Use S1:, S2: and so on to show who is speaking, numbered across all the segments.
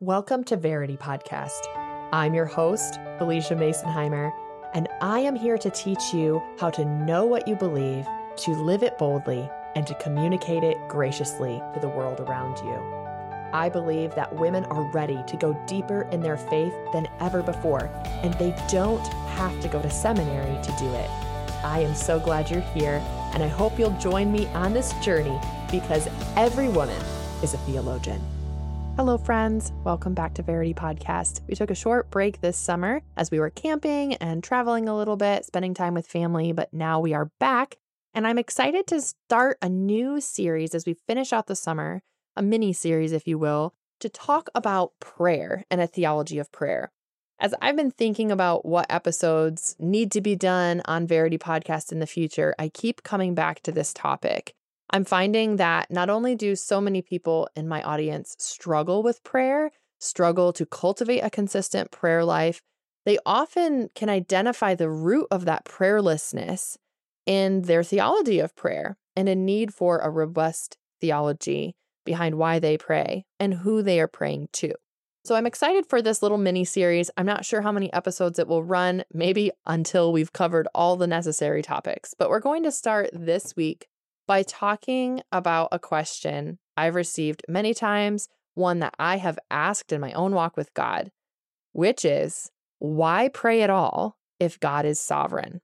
S1: Welcome to Verity Podcast. I'm your host, Phylicia Masonheimer, and I am here to teach you how to know what you believe, to live it boldly, and to communicate it graciously to the world around you. I believe that women are ready to go deeper in their faith than ever before, and they don't have to go to seminary to do it. I am so glad you're here, and I hope you'll join me on this journey because every woman is a theologian. Hello, friends. Welcome back to Verity Podcast. We took a short break this summer as we were camping and traveling a little bit, spending time with family, but now we are back. And I'm excited to start a new series as we finish out the summer, a mini series, if you will, to talk about prayer and a theology of prayer. As I've been thinking about what episodes need to be done on Verity Podcast in the future, I keep coming back to this topic. I'm finding that not only do so many people in my audience struggle with prayer, struggle to cultivate a consistent prayer life, they often can identify the root of that prayerlessness in their theology of prayer and a need for a robust theology behind why they pray and who they are praying to. So I'm excited for this little mini series. I'm not sure how many episodes it will run, maybe until we've covered all the necessary topics, but we're going to start this week by talking about a question I've received many times, one that I have asked in my own walk with God, which is why pray at all if God is sovereign?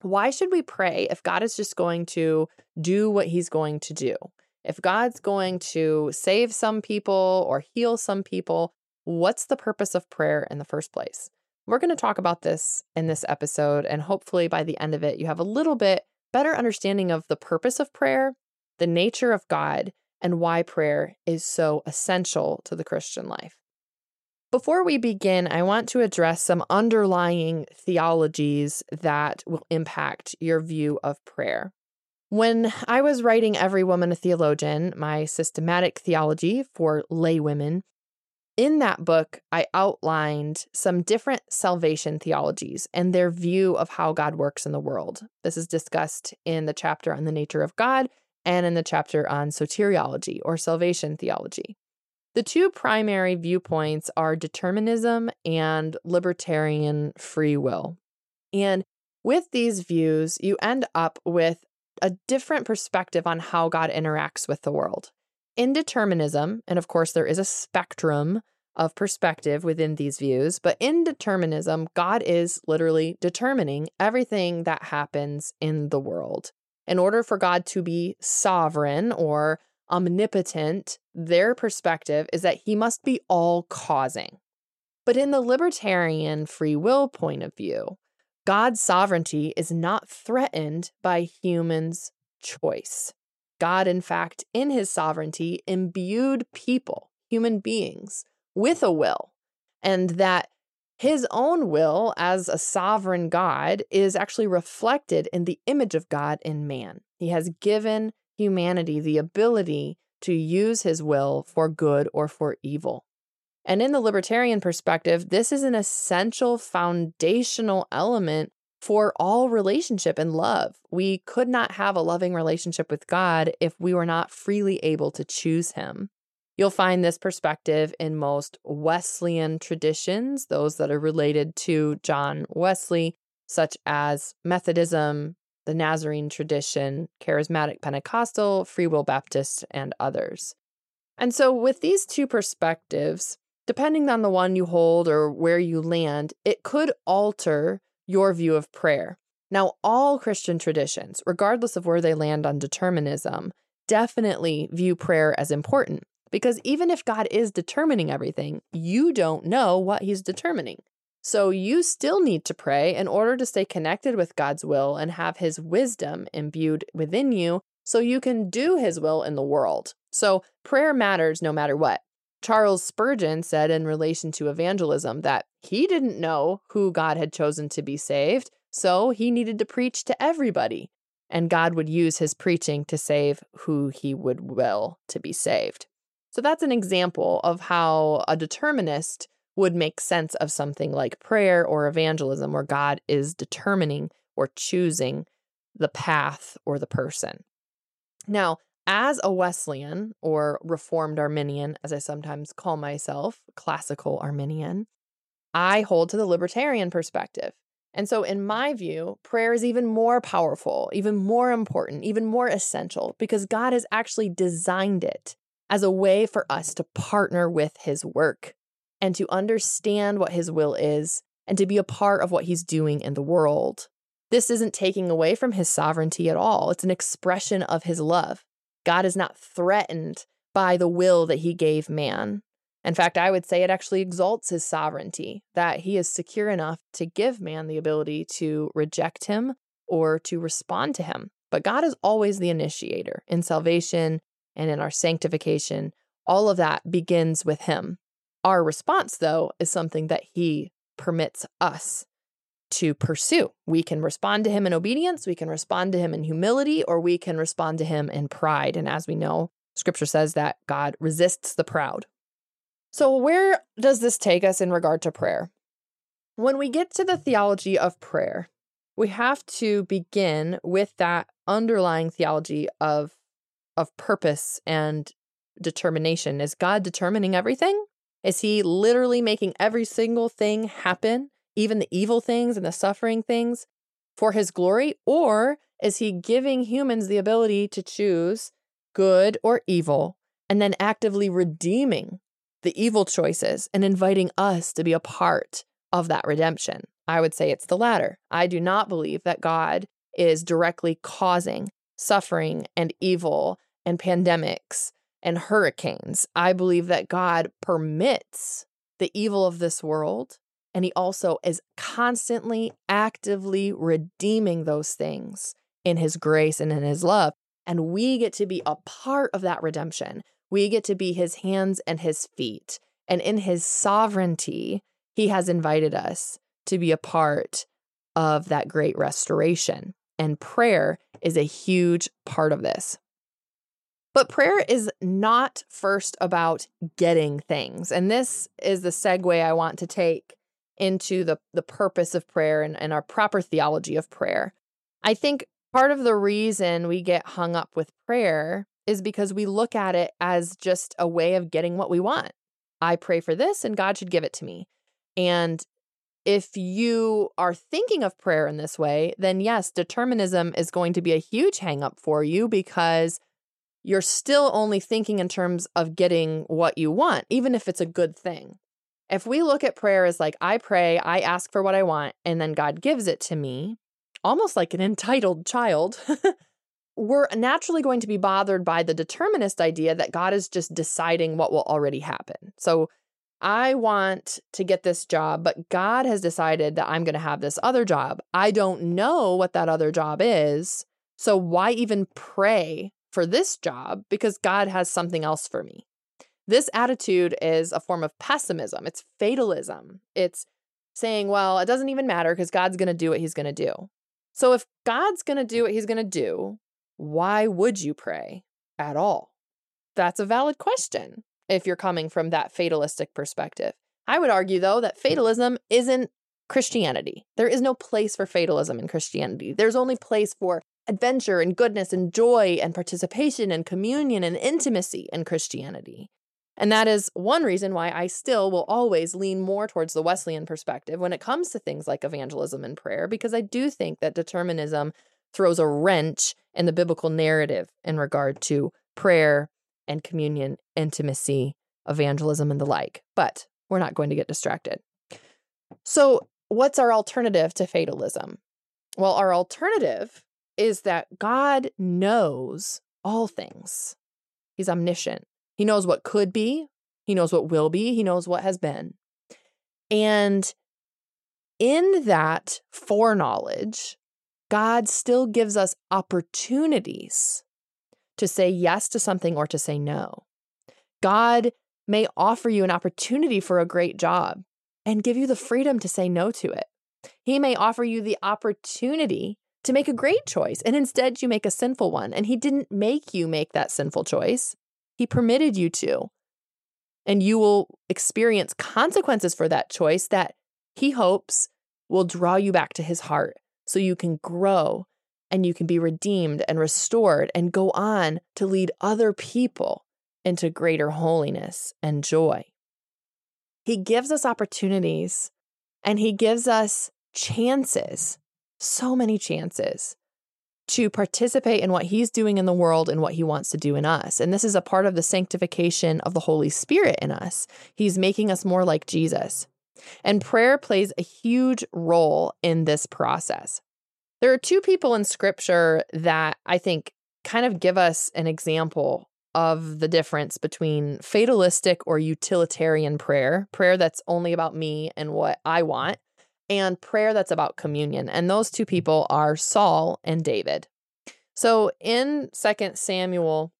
S1: Why should we pray if God is just going to do what he's going to do? If God's going to save some people or heal some people, what's the purpose of prayer in the first place? We're going to talk about this in this episode, and hopefully by the end of it, you have a little bit better understanding of the purpose of prayer, the nature of God, and why prayer is so essential to the Christian life. Before we begin, I want to address some underlying theologies that will impact your view of prayer. When I was writing Every Woman a Theologian, my systematic theology for laywomen, in that book, I outlined some different salvation theologies and their view of how God works in the world. This is discussed in the chapter on the nature of God and in the chapter on soteriology or salvation theology. The two primary viewpoints are determinism and libertarian free will. And with these views, you end up with a different perspective on how God interacts with the world. In determinism, and of course, there is a spectrum of perspective within these views, but in determinism, God is literally determining everything that happens in the world. In order for God to be sovereign or omnipotent, their perspective is that he must be all causing. But in the libertarian free will point of view, God's sovereignty is not threatened by humans' choice. God, in fact, in his sovereignty, imbued people, human beings, with a will, and that his own will as a sovereign God is actually reflected in the image of God in man. He has given humanity the ability to use his will for good or for evil. And in the libertarian perspective, this is an essential foundational element for all relationship and love. We could not have a loving relationship with God if we were not freely able to choose Him. You'll find this perspective in most Wesleyan traditions, those that are related to John Wesley, such as Methodism, the Nazarene tradition, Charismatic Pentecostal, Free Will Baptist, and others. And so, with these two perspectives, depending on the one you hold or where you land, it could alter your view of prayer. Now, all Christian traditions, regardless of where they land on determinism, definitely view prayer as important because even if God is determining everything, you don't know what He's determining. So you still need to pray in order to stay connected with God's will and have His wisdom imbued within you so you can do His will in the world. So prayer matters no matter what. Charles Spurgeon said in relation to evangelism that he didn't know who God had chosen to be saved, so he needed to preach to everybody. And God would use his preaching to save who he would will to be saved. So that's an example of how a determinist would make sense of something like prayer or evangelism, where God is determining or choosing the path or the person. Now, as a Wesleyan or Reformed Arminian, as I sometimes call myself, classical Arminian, I hold to the libertarian perspective. And so, in my view, prayer is even more powerful, even more important, even more essential because God has actually designed it as a way for us to partner with His work and to understand what His will is and to be a part of what He's doing in the world. This isn't taking away from His sovereignty at all, it's an expression of His love. God is not threatened by the will that He gave man. In fact, I would say it actually exalts his sovereignty, that he is secure enough to give man the ability to reject him or to respond to him. But God is always the initiator in salvation and in our sanctification. All of that begins with him. Our response, though, is something that he permits us to pursue. We can respond to him in obedience, we can respond to him in humility, or we can respond to him in pride. And as we know, scripture says that God resists the proud, so, where does this take us in regard to prayer? When we get to the theology of prayer, we have to begin with that underlying theology of of purpose and determination. Is God determining everything? Is he literally making every single thing happen, even the evil things and the suffering things for his glory? Or is he giving humans the ability to choose good or evil and then actively redeeming the evil choices and inviting us to be a part of that redemption. I would say it's the latter. I do not believe that God is directly causing suffering and evil and pandemics and hurricanes. I believe that God permits the evil of this world and he also is constantly actively redeeming those things in his grace and in his love. And we get to be a part of that redemption. We get to be his hands and his feet. And in his sovereignty, he has invited us to be a part of that great restoration. And prayer is a huge part of this. But prayer is not first about getting things. And this is the segue I want to take into the, the purpose of prayer and, and our proper theology of prayer. I think part of the reason we get hung up with prayer is because we look at it as just a way of getting what we want. I pray for this and God should give it to me. And if you are thinking of prayer in this way, then yes, determinism is going to be a huge hangup for you because you're still only thinking in terms of getting what you want, even if it's a good thing. If we look at prayer as like, I pray, I ask for what I want, and then God gives it to me, almost like an entitled child, we're naturally going to be bothered by the determinist idea that God is just deciding what will already happen. So I want to get this job, but God has decided that I'm going to have this other job. I don't know what that other job is. So why even pray for this job? Because God has something else for me. This attitude is a form of pessimism, it's fatalism. It's saying, well, it doesn't even matter because God's going to do what he's going to do. So if God's going to do what he's going to do, why would you pray at all? That's a valid question if you're coming from that fatalistic perspective. I would argue, though, that hmm. fatalism isn't Christianity. There is no place for fatalism in Christianity. There's only place for adventure and goodness and joy and participation and communion and intimacy in Christianity. And that is one reason why I still will always lean more towards the Wesleyan perspective when it comes to things like evangelism and prayer, because I do think that determinism throws a wrench in the biblical narrative in regard to prayer and communion, intimacy, evangelism, and the like. But we're not going to get distracted. So, what's our alternative to fatalism? Well, our alternative is that God knows all things. He's omniscient. He knows what could be, He knows what will be, He knows what has been. And in that foreknowledge, God still gives us opportunities to say yes to something or to say no. God may offer you an opportunity for a great job and give you the freedom to say no to it. He may offer you the opportunity to make a great choice and instead you make a sinful one. And He didn't make you make that sinful choice, He permitted you to. And you will experience consequences for that choice that He hopes will draw you back to His heart so you can grow and you can be redeemed and restored and go on to lead other people into greater holiness and joy. He gives us opportunities and he gives us chances, so many chances to participate in what he's doing in the world and what he wants to do in us. And this is a part of the sanctification of the Holy Spirit in us. He's making us more like Jesus. And prayer plays a huge role in this process. There are two people in scripture that I think kind of give us an example of the difference between fatalistic or utilitarian prayer, prayer that's only about me and what I want, and prayer that's about communion. And those two mm-hmm. people are Saul and David. So in Second Samuel,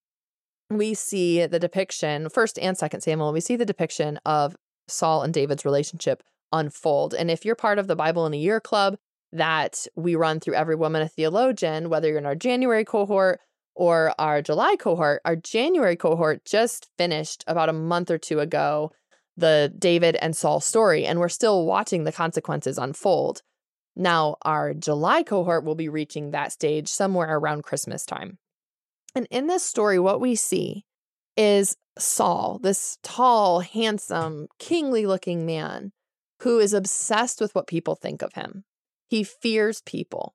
S1: we see the depiction, first and second Samuel, we see the depiction of Saul and David's relationship unfold. And if you're part of the Bible in a Year Club, that we run through Every Woman a Theologian, whether you're in our January cohort or our July cohort. Our January cohort just finished about a month or two ago the David and Saul story, and we're still watching the consequences unfold. Now, our July cohort will be reaching that stage somewhere around Christmas time. And in this story, what we see is Saul, this tall, handsome, kingly looking man who is obsessed with what people think of him. He fears people.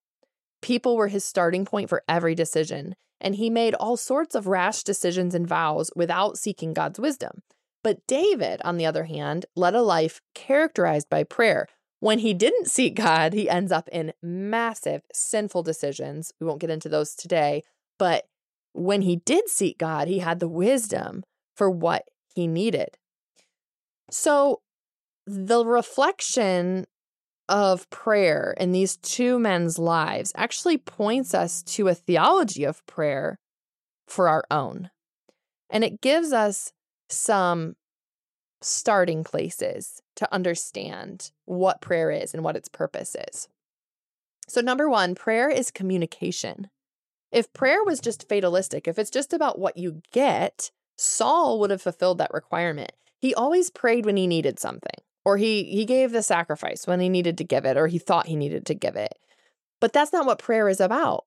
S1: People were his starting point for every decision, and he made all sorts of rash decisions and vows without seeking God's wisdom. But David, on the other hand, led a life characterized by prayer. When he didn't seek God, he ends up in massive sinful decisions. We won't get into those today, but when he did seek God, he had the wisdom for what he needed. So the reflection of prayer in these two men's lives actually points us to a theology of prayer for our own. And it gives us some starting places to understand what prayer is and what its purpose is. So, number one, prayer is communication. If prayer was just fatalistic, if it's just about what you get, Saul would have fulfilled that requirement. He always prayed when he needed something or he he gave the sacrifice when he needed to give it or he thought he needed to give it. But that's not what prayer is about.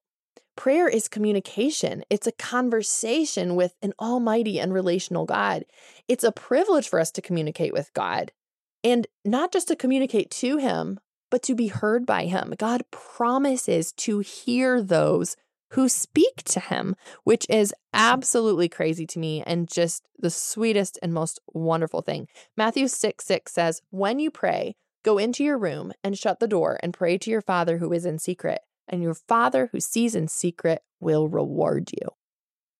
S1: Prayer is communication. It's a conversation with an almighty and relational God. It's a privilege for us to communicate with God and not just to communicate to him, but to be heard by him. God promises to hear those who speak to him, which is absolutely crazy to me and just the sweetest and most wonderful thing. Matthew 6 6 says, When you pray, go into your room and shut the door and pray to your Father who is in secret, and your Father who sees in secret will reward you.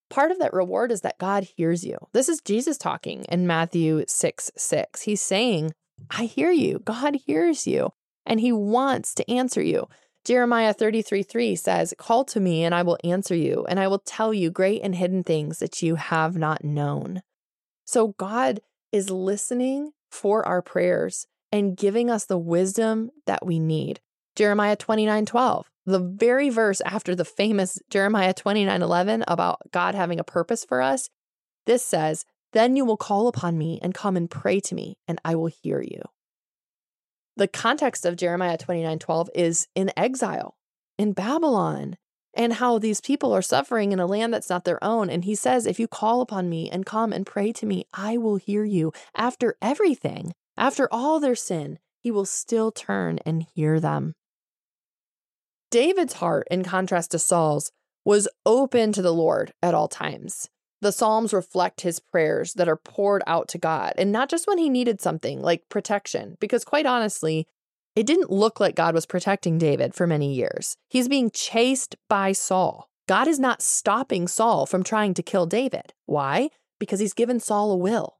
S1: Part of that reward is that God hears you. This is Jesus talking in Matthew 6 6. He's saying, I hear you. God hears you, and he wants to answer you. Jeremiah 33 3 says, Call to me, and I will answer you, and I will tell you great and hidden things that you have not known. So God is listening for our prayers and giving us the wisdom that we need. Jeremiah 29 12, the very verse after the famous Jeremiah 29 11 about God having a purpose for us, this says, Then you will call upon me and come and pray to me, and I will hear you the context of Jeremiah 29 12 is in exile in Babylon and how these people are suffering in a land that's not their own. And he says, If you call upon me and come and pray to me, I will hear you. After everything, after all their sin, he will still turn and hear them. David's heart, in contrast to Saul's, was open to the Lord at all times. The Psalms reflect his prayers that are poured out to God, and not just when he needed something like protection, because quite honestly, it didn't look like God was protecting David for many years. He's being chased by Saul. God is not stopping Saul from trying to kill David. Why? Because he's given Saul a will.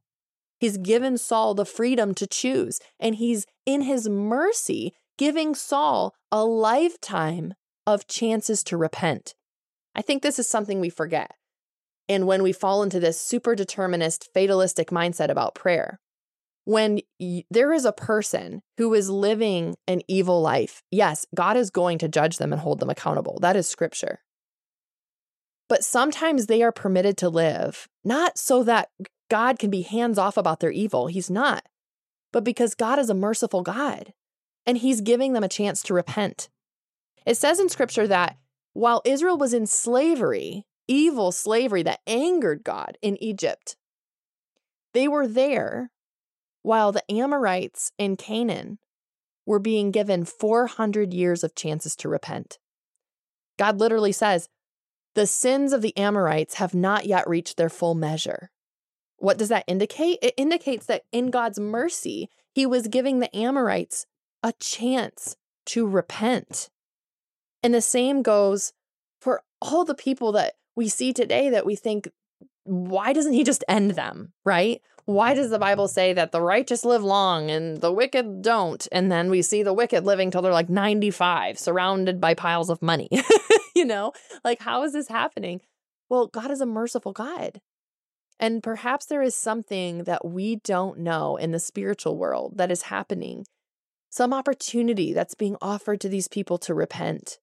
S1: He's given Saul the freedom to choose, and he's in his mercy giving Saul a lifetime of chances to repent. I think this is something we forget and when we fall into this super determinist, fatalistic mindset about prayer. When y- there is a person who is living an evil life, yes, God is going to judge them and hold them accountable. That is scripture. But sometimes they are permitted to live, not so that God can be hands off about their evil. He's not. But because God is a merciful God and he's giving them a chance to repent. It says in scripture that while Israel was in slavery, evil slavery that angered God in Egypt, they were there while the Amorites in Canaan were being given 400 years of chances to repent. God literally says, the sins of the Amorites have not yet reached their full measure. What does that indicate? It indicates that in God's mercy, he was giving the Amorites a chance to repent. And the same goes for all the people that we see today that we think, why doesn't he just end them? Right? Why does the Bible say that the righteous live long and the wicked don't? And then we see the wicked living till they're like 95, surrounded by piles of money. you know, like, how is this happening? Well, God is a merciful God. And perhaps there is something that we don't know in the spiritual world that is happening, some opportunity that's being offered to these people to repent.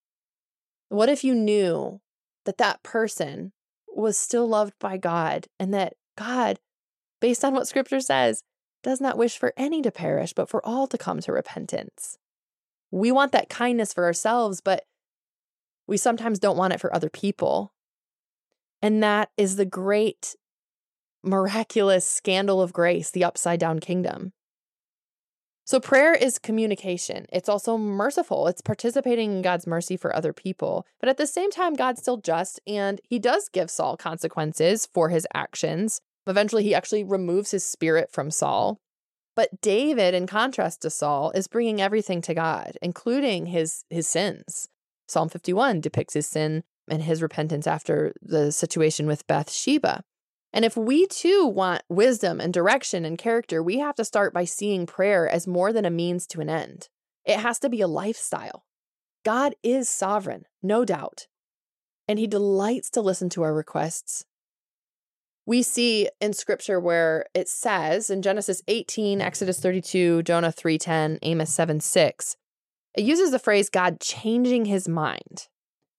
S1: What if you knew that that person was still loved by God and that God, based on what scripture says, does not wish for any to perish, but for all to come to repentance? We want that kindness for ourselves, but we sometimes don't want it for other people. And that is the great miraculous scandal of grace, the upside down kingdom. So, prayer is communication. It's also merciful. It's participating in God's mercy for other people. But at the same time, God's still just, and he does give Saul consequences for his actions. Eventually, he actually removes his spirit from Saul. But David, in contrast to Saul, is bringing everything to God, including his, his sins. Psalm 51 depicts his sin and his repentance after the situation with Bathsheba. And if we too want wisdom and direction and character, we have to start by seeing prayer as more than a means to an end. It has to be a lifestyle. God is sovereign, no doubt, and he delights to listen to our requests. We see in scripture where it says in Genesis 18, Exodus 32, Jonah 3:10, Amos 7, 6, it uses the phrase God changing his mind.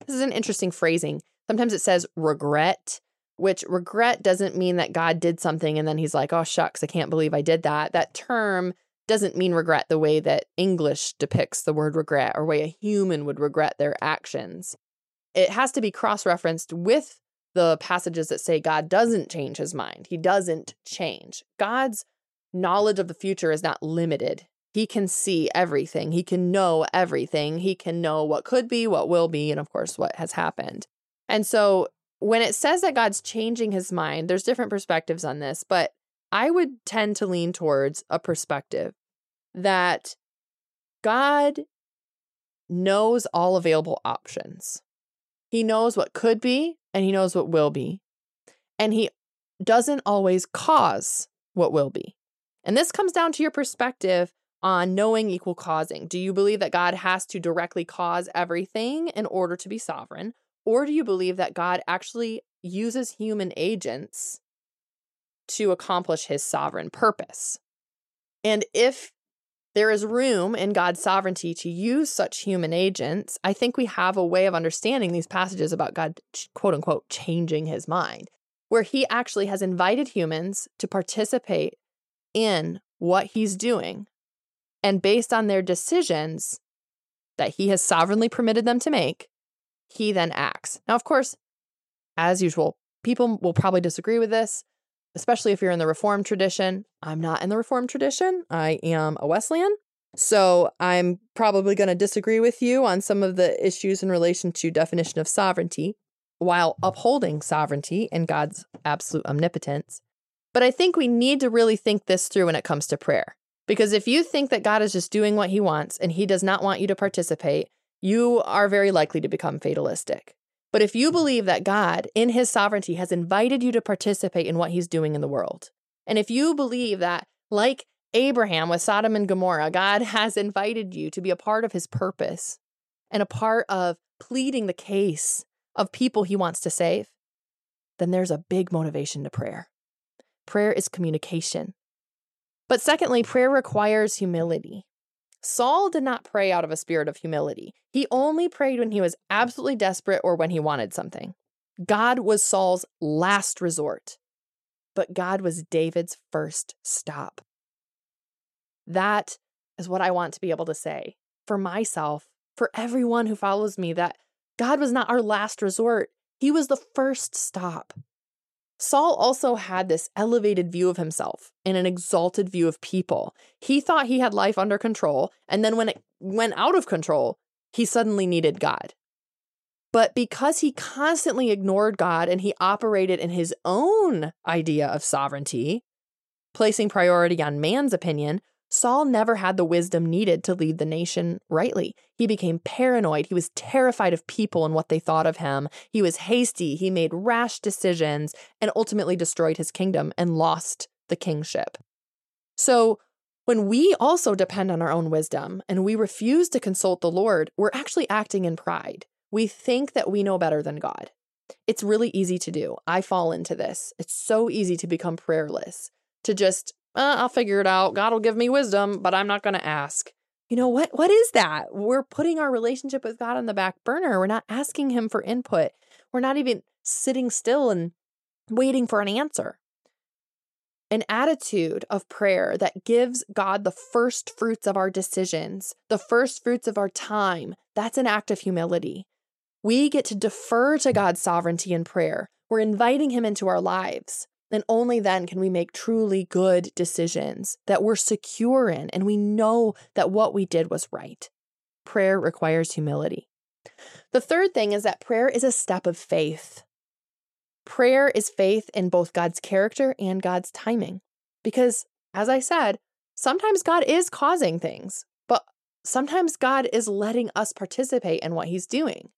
S1: This is an interesting phrasing. Sometimes it says regret which regret doesn't mean that God did something and then he's like, oh, shucks, I can't believe I did that. That term doesn't mean regret the way that English depicts the word regret or way a human would regret their actions. It has to be cross referenced with the passages that say God doesn't change his mind. He doesn't change. God's knowledge of the future is not limited. He can see everything. He can know everything. He can know what could be, what will be, and of course, what has happened. And so when it says that God's changing his mind, there's different perspectives on this, but I would tend to lean towards a perspective that God knows all available options. He knows what could be and he knows what will be. And he doesn't always cause what will be. And this comes down to your perspective on knowing equal causing. Do you believe that God has to directly cause everything in order to be sovereign? Or do you believe that God actually uses human agents to accomplish his sovereign purpose? And if there is room in God's sovereignty to use such human agents, I think we have a way of understanding these passages about God, quote unquote, changing his mind, where he actually has invited humans to participate in what he's doing. And based on their decisions that he has sovereignly permitted them to make, he then acts. Now, of course, as usual, people will probably disagree with this, especially if you're in the Reformed tradition. I'm not in the Reformed tradition, I am a Wesleyan. So I'm probably going to disagree with you on some of the issues in relation to definition of sovereignty while upholding sovereignty and God's absolute omnipotence. But I think we need to really think this through when it comes to prayer. Because if you think that God is just doing what he wants and he does not want you to participate, you are very likely to become fatalistic. But if you believe that God, in his sovereignty, has invited you to participate in what he's doing in the world, and if you believe that, like Abraham with Sodom and Gomorrah, God has invited you to be a part of his purpose and a part of pleading the case of people he wants to save, then there's a big motivation to prayer. Prayer is communication. But secondly, prayer requires humility. Saul did not pray out of a spirit of humility. He only prayed when he was absolutely desperate or when he wanted something. God was Saul's last resort, but God was David's first stop. That is what I want to be able to say for myself, for everyone who follows me, that God was not our last resort, He was the first stop. Saul also had this elevated view of himself and an exalted view of people. He thought he had life under control, and then when it went out of control, he suddenly needed God. But because he constantly ignored God and he operated in his own idea of sovereignty, placing priority on man's opinion, Saul never had the wisdom needed to lead the nation rightly. He became paranoid. He was terrified of people and what they thought of him. He was hasty. He made rash decisions and ultimately destroyed his kingdom and lost the kingship. So, when we also depend on our own wisdom and we refuse to consult the Lord, we're actually acting in pride. We think that we know better than God. It's really easy to do. I fall into this. It's so easy to become prayerless, to just, uh, I'll figure it out. God will give me wisdom, but I'm not going to ask. You know what? What is that? We're putting our relationship with God on the back burner. We're not asking Him for input. We're not even sitting still and waiting for an answer. An attitude of prayer that gives God the first fruits of our decisions, the first fruits of our time, that's an act of humility. We get to defer to God's sovereignty in prayer. We're inviting Him into our lives. And only then can we make truly good decisions that we're secure in and we know that what we did was right. Prayer requires humility. The third thing is that prayer is a step of faith. Prayer is faith in both God's character and God's timing. Because, as I said, sometimes God is causing things, but sometimes God is letting us participate in what He's doing.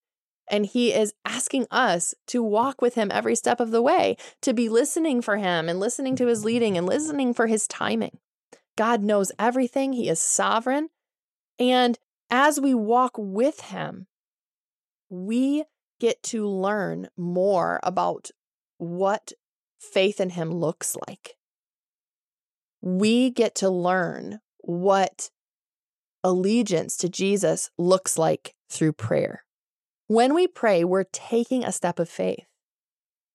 S1: And he is asking us to walk with him every step of the way, to be listening for him and listening to his leading and listening for his timing. God knows everything, he is sovereign. And as we walk with him, we get to learn more about what faith in him looks like. We get to learn what allegiance to Jesus looks like through prayer. When we pray, we're taking a step of faith.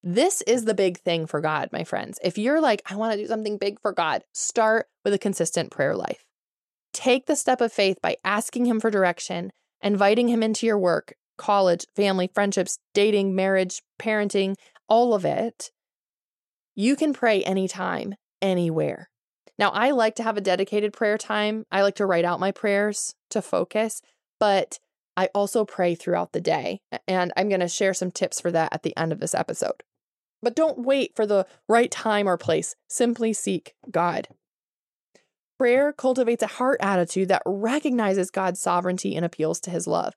S1: This is the big thing for God, my friends. If you're like, I want to do something big for God, start with a consistent prayer life. Take the step of faith by asking Him for direction, inviting Him into your work, college, family, friendships, dating, marriage, parenting, all of it. You can pray anytime, anywhere. Now, I like to have a dedicated prayer time. I like to write out my prayers to focus, but I also pray throughout the day, and I'm going to share some tips for that at the end of this episode. But don't wait for the right time or place. Simply seek God. Prayer cultivates a heart attitude that recognizes God's sovereignty and appeals to his love.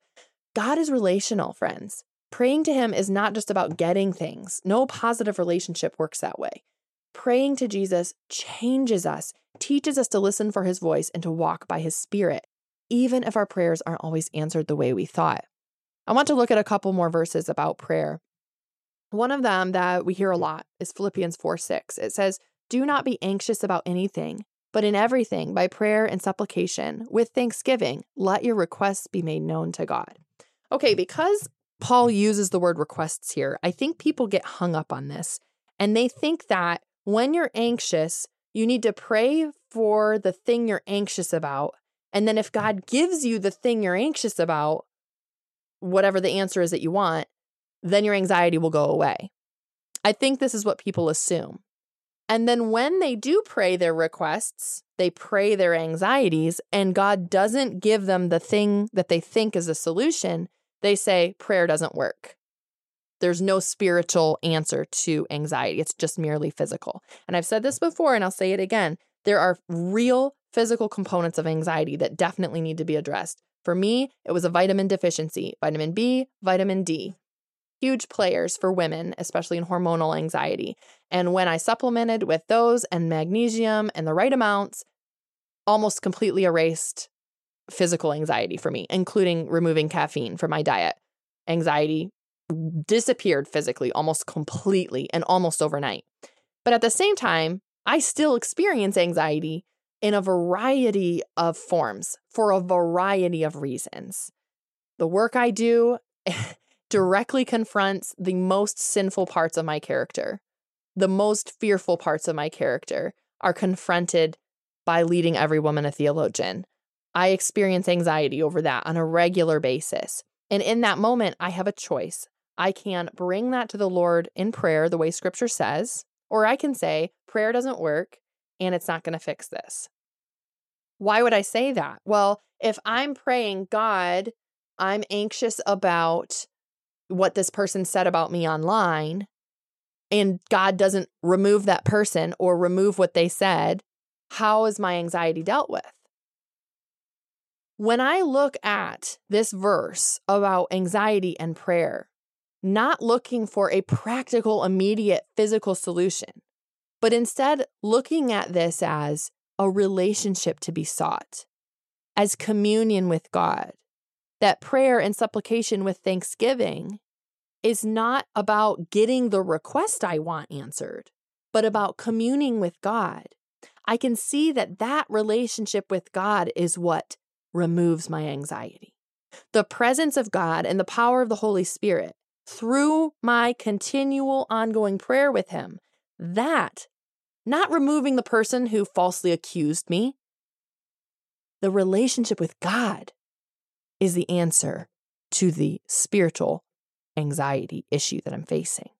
S1: God is relational, friends. Praying to him is not just about getting things. No positive relationship works that way. Praying to Jesus changes us, teaches us to listen for his voice and to walk by his spirit even if our prayers aren't always answered the way we thought. I want to look at a couple more verses about prayer. One of them that we hear a lot is Philippians 4 6. It says, Do not be anxious about anything, but in everything, by prayer and supplication, with thanksgiving, let your requests be made known to God. Okay, because Paul uses the word requests here, I think people get hung up on this and they think that when you're anxious, you need to pray for the thing you're anxious about and then if mm. God gives you the thing you're anxious about, whatever the answer is that you want, then your anxiety will go away. I think this is what people assume. And then when they do pray their requests, they pray their anxieties, and God doesn't give them the thing that they think is a solution, they say prayer doesn't work. There's no spiritual answer to anxiety. It's just merely physical. And I've said this before, and I'll say it again. There are real physical components of anxiety that definitely need to be addressed. For me, it was a vitamin deficiency, vitamin B, vitamin D. Huge players for women, especially in hormonal anxiety. And when I supplemented with those and magnesium and the right amounts, almost completely erased physical anxiety for me, including removing caffeine from my diet. Anxiety disappeared physically almost completely and almost overnight. But at the same time, I still experience anxiety in a variety of forms for a variety of reasons. The work I do mm. directly confronts the most sinful parts of my character. The most fearful parts of my character are confronted by leading every woman a theologian. I experience anxiety over that on a regular basis. And in that moment, I have a choice. I can bring that to the Lord in prayer, the way scripture says, or I can say, prayer doesn't work and it's not going to fix this. Why would I say that? Well, if I'm praying, God, I'm anxious about what this person said about me online, and God doesn't remove that person or remove what they said, how is my anxiety dealt with? When I look at this verse about anxiety and prayer, not looking for a practical, immediate physical solution, but instead looking at this as a relationship to be sought, as communion with God, that prayer and supplication with thanksgiving is not about getting the request I want answered, but about communing with God. I can see that that relationship with God is what removes my anxiety. The presence of God and the power of the Holy Spirit through my continual ongoing prayer with Him, that, not removing the person who falsely accused me, the relationship with God is the answer to the spiritual anxiety issue that I'm facing.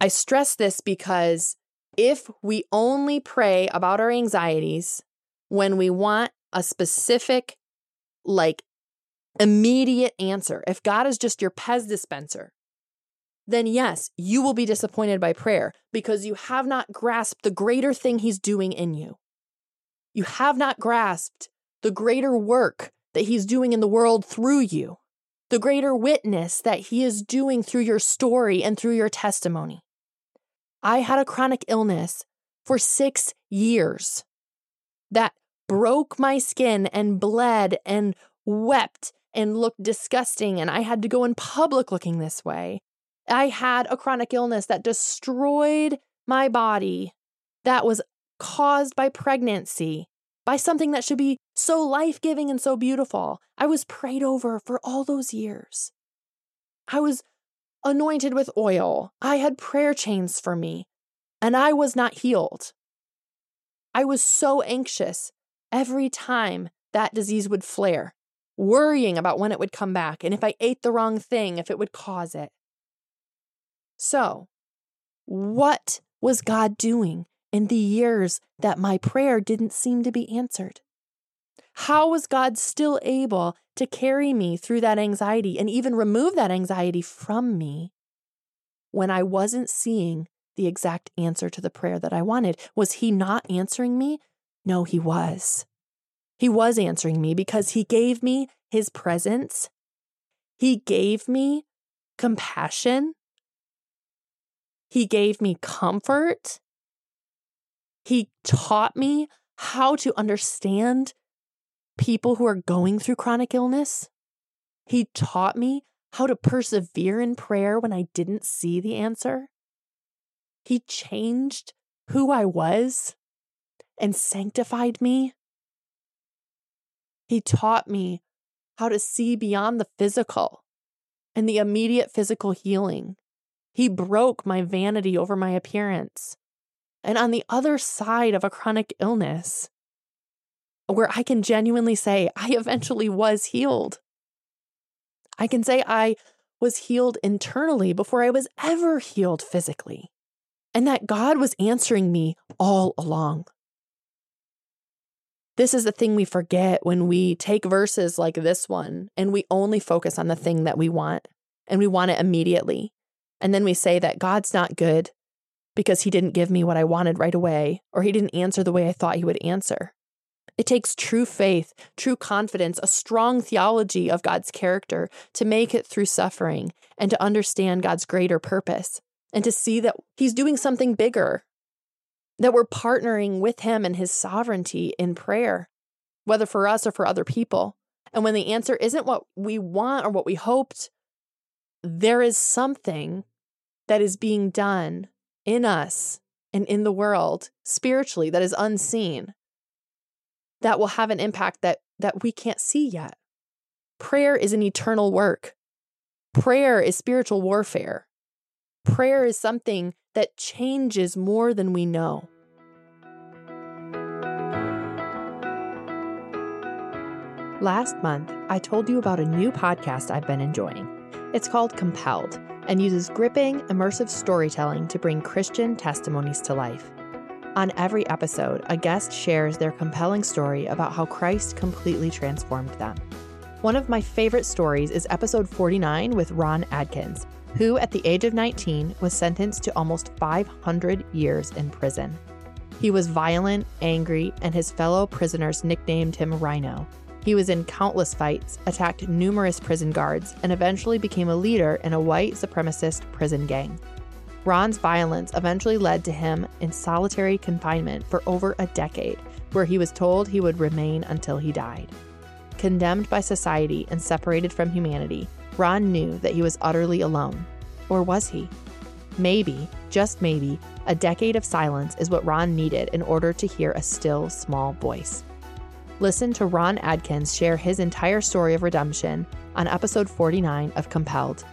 S1: I stress this because if we only pray about our anxieties when we want a specific, like, immediate answer, if God is just your Pez dispenser, then yes, you will be disappointed by prayer because you have not grasped the greater thing He's doing in you. You have not grasped the greater work that He's doing in the world through you the greater witness that He is doing through your story and through your testimony. I had a chronic illness for six years that broke my skin and bled and wept and looked disgusting, and I had to go in public looking this way. I had a chronic illness that destroyed my body that was caused by pregnancy by something that should be so life giving and so beautiful. I was prayed over for all those years. I was anointed with oil. I had prayer chains for me, and I was not healed. I was so anxious every time that disease would flare, worrying about when it would come back and if I ate the wrong thing, if it would cause it. So, what was God doing in the years that my prayer didn't seem to be answered? How was God still able to carry me through that anxiety and even remove that anxiety from me when I wasn't seeing the exact answer to the prayer that I wanted? Was He not answering me? No, He was. He was answering me because He gave me His presence. He gave me compassion. He gave me comfort. He taught me how to understand people who are going through chronic illness. He taught me how to persevere in prayer when I didn't see the answer. He changed who I was and sanctified me. He taught me how to see beyond the physical and the immediate physical healing. He broke my vanity over my appearance. And on the other side of a chronic illness, where I can genuinely say, I eventually was healed. I can say I was healed internally before I was ever healed physically, and that God was answering me all along. This is the thing we forget when we take verses like this one and we only focus on the thing that we want and we want it immediately. And then we say that God's not good because he didn't give me what I wanted right away, or he didn't answer the way I thought he would answer. It takes true faith, true confidence, a strong theology of God's character to make it through suffering and to understand God's greater purpose and to see that He's doing something bigger, that we're partnering with Him and His sovereignty in prayer, whether for us or for other people. And when the answer isn't what we want or what we hoped, there is something that is being done in us and in the world spiritually that is unseen that will have an impact that that we can't see yet. Prayer is an eternal work. Prayer is spiritual warfare. Prayer is something that changes more than we know. Last month, I told you about a new podcast I've been enjoying. It's called Compelled and uses gripping, immersive storytelling to bring Christian testimonies to life. On every episode, a guest shares their compelling story about how Christ completely transformed them. One of my favorite stories is episode 49 with Ron Adkins, who, at the age of 19, was sentenced to almost 500 years in prison. He was violent, angry, and his fellow prisoners nicknamed him Rhino he was in countless fights, attacked numerous prison guards, and eventually became a leader in a white supremacist prison gang. Ron's violence eventually led to him in solitary confinement for over a decade, where he was told he would remain until he died. Condemned by society and separated from humanity, Ron knew that he was utterly alone. Or was he? Maybe, just maybe, a decade of silence is what Ron needed in order to hear a still small voice. Listen to Ron Adkins share his entire story of redemption on episode 49 of Compelled.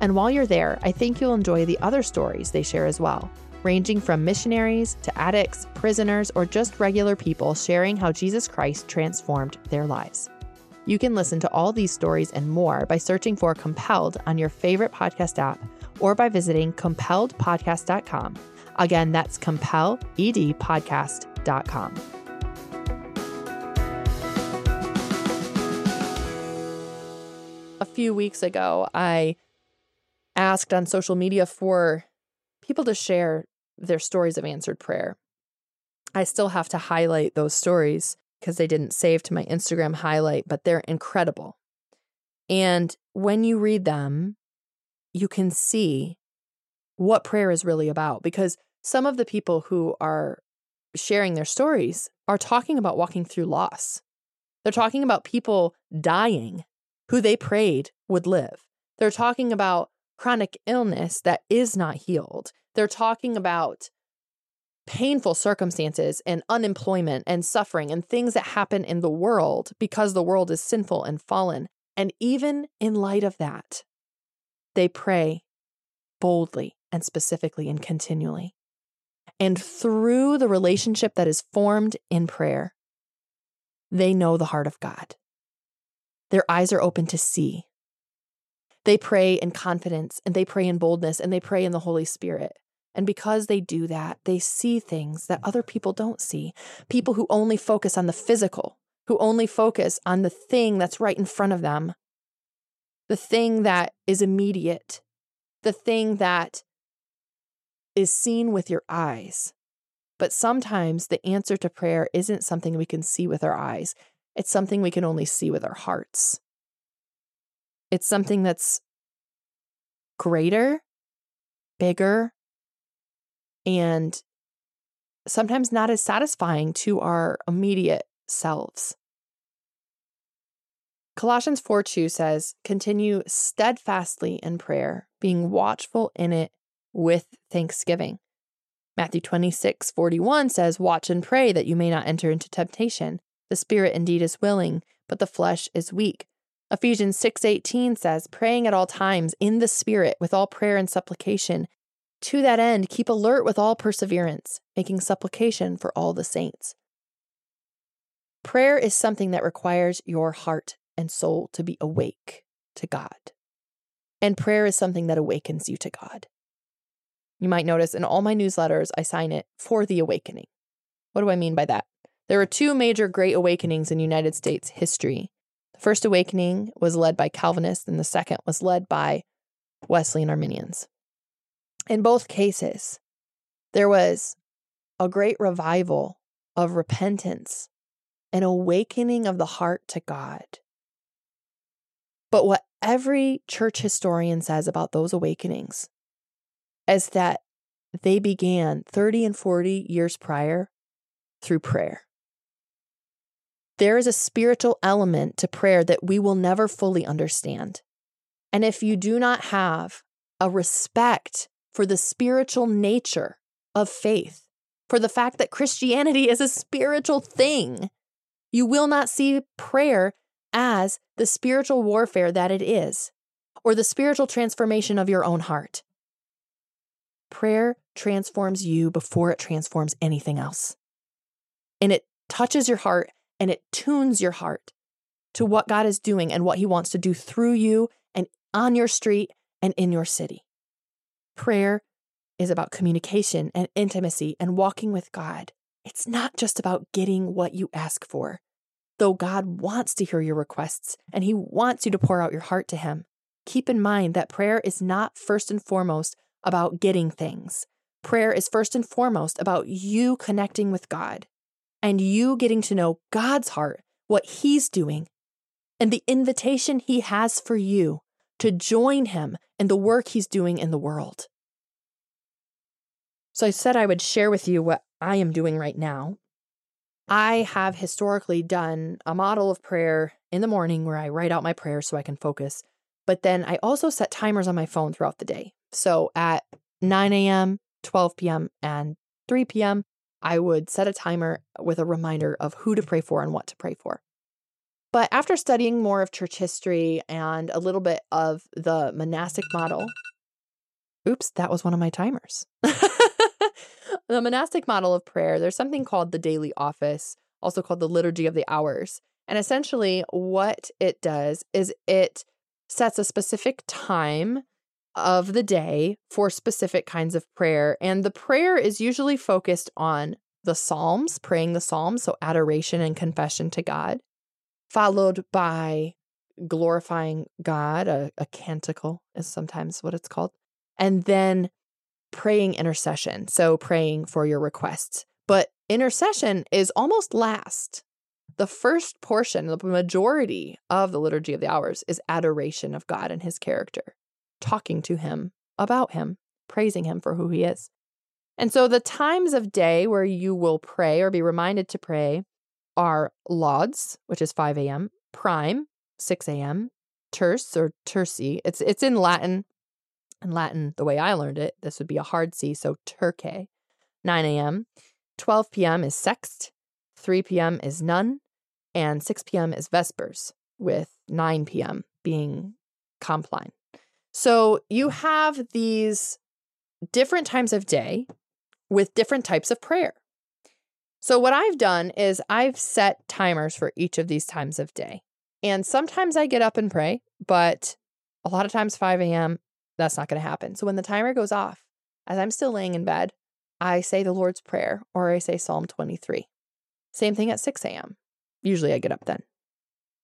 S1: And while you're there, I think you'll enjoy the other stories they share as well, ranging from missionaries to addicts, prisoners, or just regular people sharing how Jesus Christ transformed their lives. You can listen to all these stories and more by searching for Compelled on your favorite podcast app or by visiting compelledpodcast.com. Again, that's compelledpodcast.com. a few weeks ago, I asked on social media for people to share their stories of answered prayer. I still have to highlight those stories because they didn't save to my Instagram highlight, but they're incredible. And when you read them, you can see what prayer is really about because some of the people who are sharing their stories are talking about walking through loss. They're talking about people dying who they prayed would live. They're talking about chronic illness that is not healed. They're talking about painful circumstances and unemployment and suffering and things that happen in the world because the world is sinful and fallen. And even in light of that, they pray boldly and specifically and continually. And through the relationship that is formed in prayer, they know the heart of God. Their eyes are open to see. They pray in confidence and they pray in boldness and they pray in the Holy Spirit. And because they do that, they see things that other people don't see. People who only focus on the physical, who only focus on the thing that's right in front of them, the thing that is immediate, the thing that is seen with your eyes. But sometimes the answer to prayer isn't something we can see with our eyes. It's something we can only see with our hearts. It's something that's greater, bigger, and sometimes not as satisfying to our immediate selves. Colossians 4 2 says, Continue steadfastly in prayer, being watchful in it with thanksgiving. Matthew 26 41 says, Watch and pray that you may not enter into temptation. The spirit indeed is willing, but the flesh is weak. Ephesians 6:18 says, "Praying at all times in the spirit with all prayer and supplication. To that end, keep alert with all perseverance, making supplication for all the saints." Prayer is something that requires your heart and soul to be awake to God. And prayer is something that awakens you to God. You might notice in all my newsletters, I sign it for the awakening. What do I mean by that? There were two major great awakenings in United States history. The first awakening was led by Calvinists, and the second was led by Wesleyan Arminians. In both cases, there was a great revival of repentance, an awakening of the heart to God. But what every church historian says about those awakenings is that they began 30 and 40 years prior through prayer. There is a spiritual element to prayer that we will never fully understand. And if you do not have a respect for the spiritual nature of faith, for the fact that Christianity is a spiritual thing, you will not see prayer as the spiritual warfare that it is, or the spiritual transformation of your own heart. Prayer transforms you before it transforms anything else. And it touches your heart and it tunes your heart to mm-hmm. what God is doing and what He wants to do through you and on your street and in your city. Prayer is about communication and intimacy and walking with God. It's not just about getting what you ask for, though God wants to hear your requests and He wants you to pour out your heart to Him. Keep in mind that prayer is not first and foremost about getting things. Prayer is first and foremost about you connecting with God and you getting to know God's heart, what He's doing, and the invitation He has for you to join Him in the work He's doing in the world. So I said I would share with you what I am doing right now. I have historically done a model of prayer in the morning where I write out my prayers so I can focus. But then I also set timers on my phone throughout the day. So at 9 a.m., 12 p.m., and 3 p.m., I would set a timer with a reminder of who to pray for and what to pray for. But after studying more of church history and a little bit of the monastic model, oops, that was one of my timers. the monastic model of prayer, there's something called the daily office, also called the liturgy of the hours. And essentially, what it does is it sets a specific time of the day for specific kinds of prayer. And the prayer is usually focused on the Psalms, praying the Psalms, so adoration and confession to God, followed by glorifying God, a, a canticle is sometimes what it's called, and then praying intercession, so praying for your requests. But intercession is almost last. The first portion, the majority of the Liturgy of the Hours is adoration of God and his character talking to him about him, praising him for who he is. And so the times of day where you will pray or be reminded to pray are lauds, which is 5 a.m., prime, 6 a.m., terce or terci. It's it's in Latin. In Latin, the way I learned it, this would be a hard C, so terce, 9 a.m. 12 p.m. is sext, 3 p.m. is none, and 6 p.m. is vespers, with 9 p.m. being compline. So you have these different times of day with different types of prayer. So, what I've done is I've set timers for each of these times of day. And sometimes I get up and pray, but a lot of times 5 a.m., that's not going to happen. So, when the timer goes off, as I'm still laying in bed, I say the Lord's Prayer or I say Psalm 23. Same thing at 6 a.m. Usually I get up then.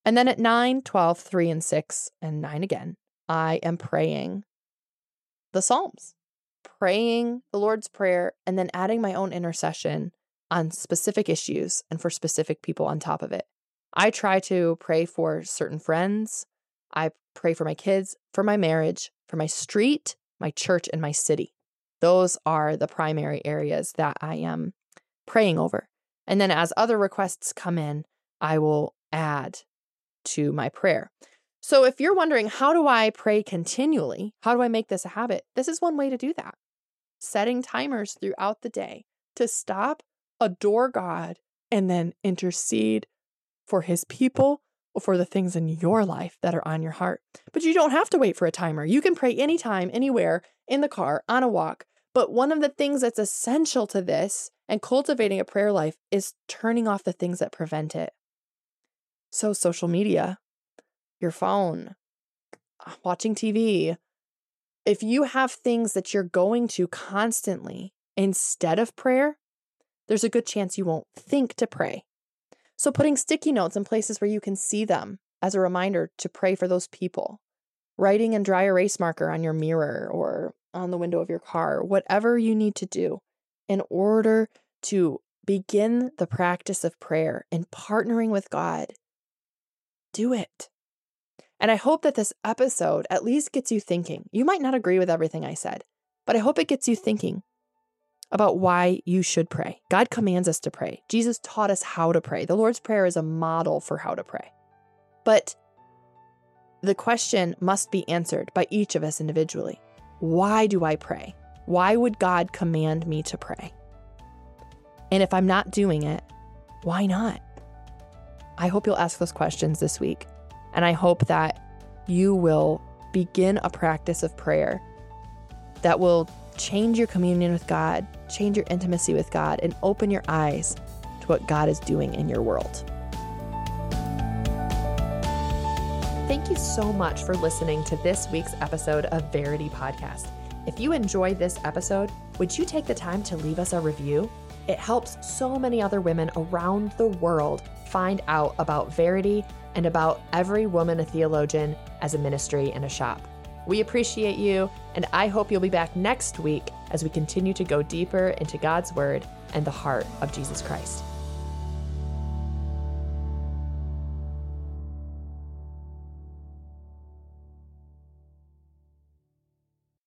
S1: And then at 9, 12, 3, and 6, and 9 again, I am praying the Psalms, praying the Lord's Prayer, and then adding my own intercession on specific issues and for specific people on top of it. I try to pray for certain friends. I pray for my kids, for my marriage, for my street, my church, and my city. Those are the primary areas that I am praying over. And then as other requests come in, I will add to my prayer. So if you're wondering, how do I pray continually? How do I make this a habit? This is one way to do that. Setting timers throughout the day to stop, adore God, and then intercede for his people or for the things in your life that are on your heart. But you don't have to wait for a timer. You can pray anytime, anywhere, in the car, on a walk. But one of the things that's essential to this and cultivating a prayer life is turning off the things that prevent it. So, social media, your phone, uh, watching TV. If you have things that you're going to constantly instead of prayer, there's a good chance you won't think to pray. So, putting sticky notes in places where you can see them as a reminder to pray for those people, writing in dry erase marker on your mirror or on the window of your car, whatever you need to do in order to begin the practice of prayer and partnering with God, do it. And I hope that this episode at least gets you thinking. You might not agree with everything I said, but I hope it gets you thinking about why you should pray. God commands us to pray. Jesus taught us how to pray. The Lord's Prayer is a model for how to pray. But the question must be answered by each of us individually Why do I pray? Why would God command me to pray? And if I'm not doing it, why not? I hope you'll ask those questions this week. And I hope that you will begin a practice of prayer that will change your communion with God, change your intimacy with God, and open your eyes to what God is doing in your world. Thank you so much for listening to this week's episode of Verity Podcast. If you enjoyed this episode, would you take the time to leave us a review? It helps so many other women around the world find out about Verity and about every woman a theologian as a ministry and a shop. We appreciate you, and I hope you'll be back next week as we continue to go deeper into God's Word and the heart of Jesus Christ.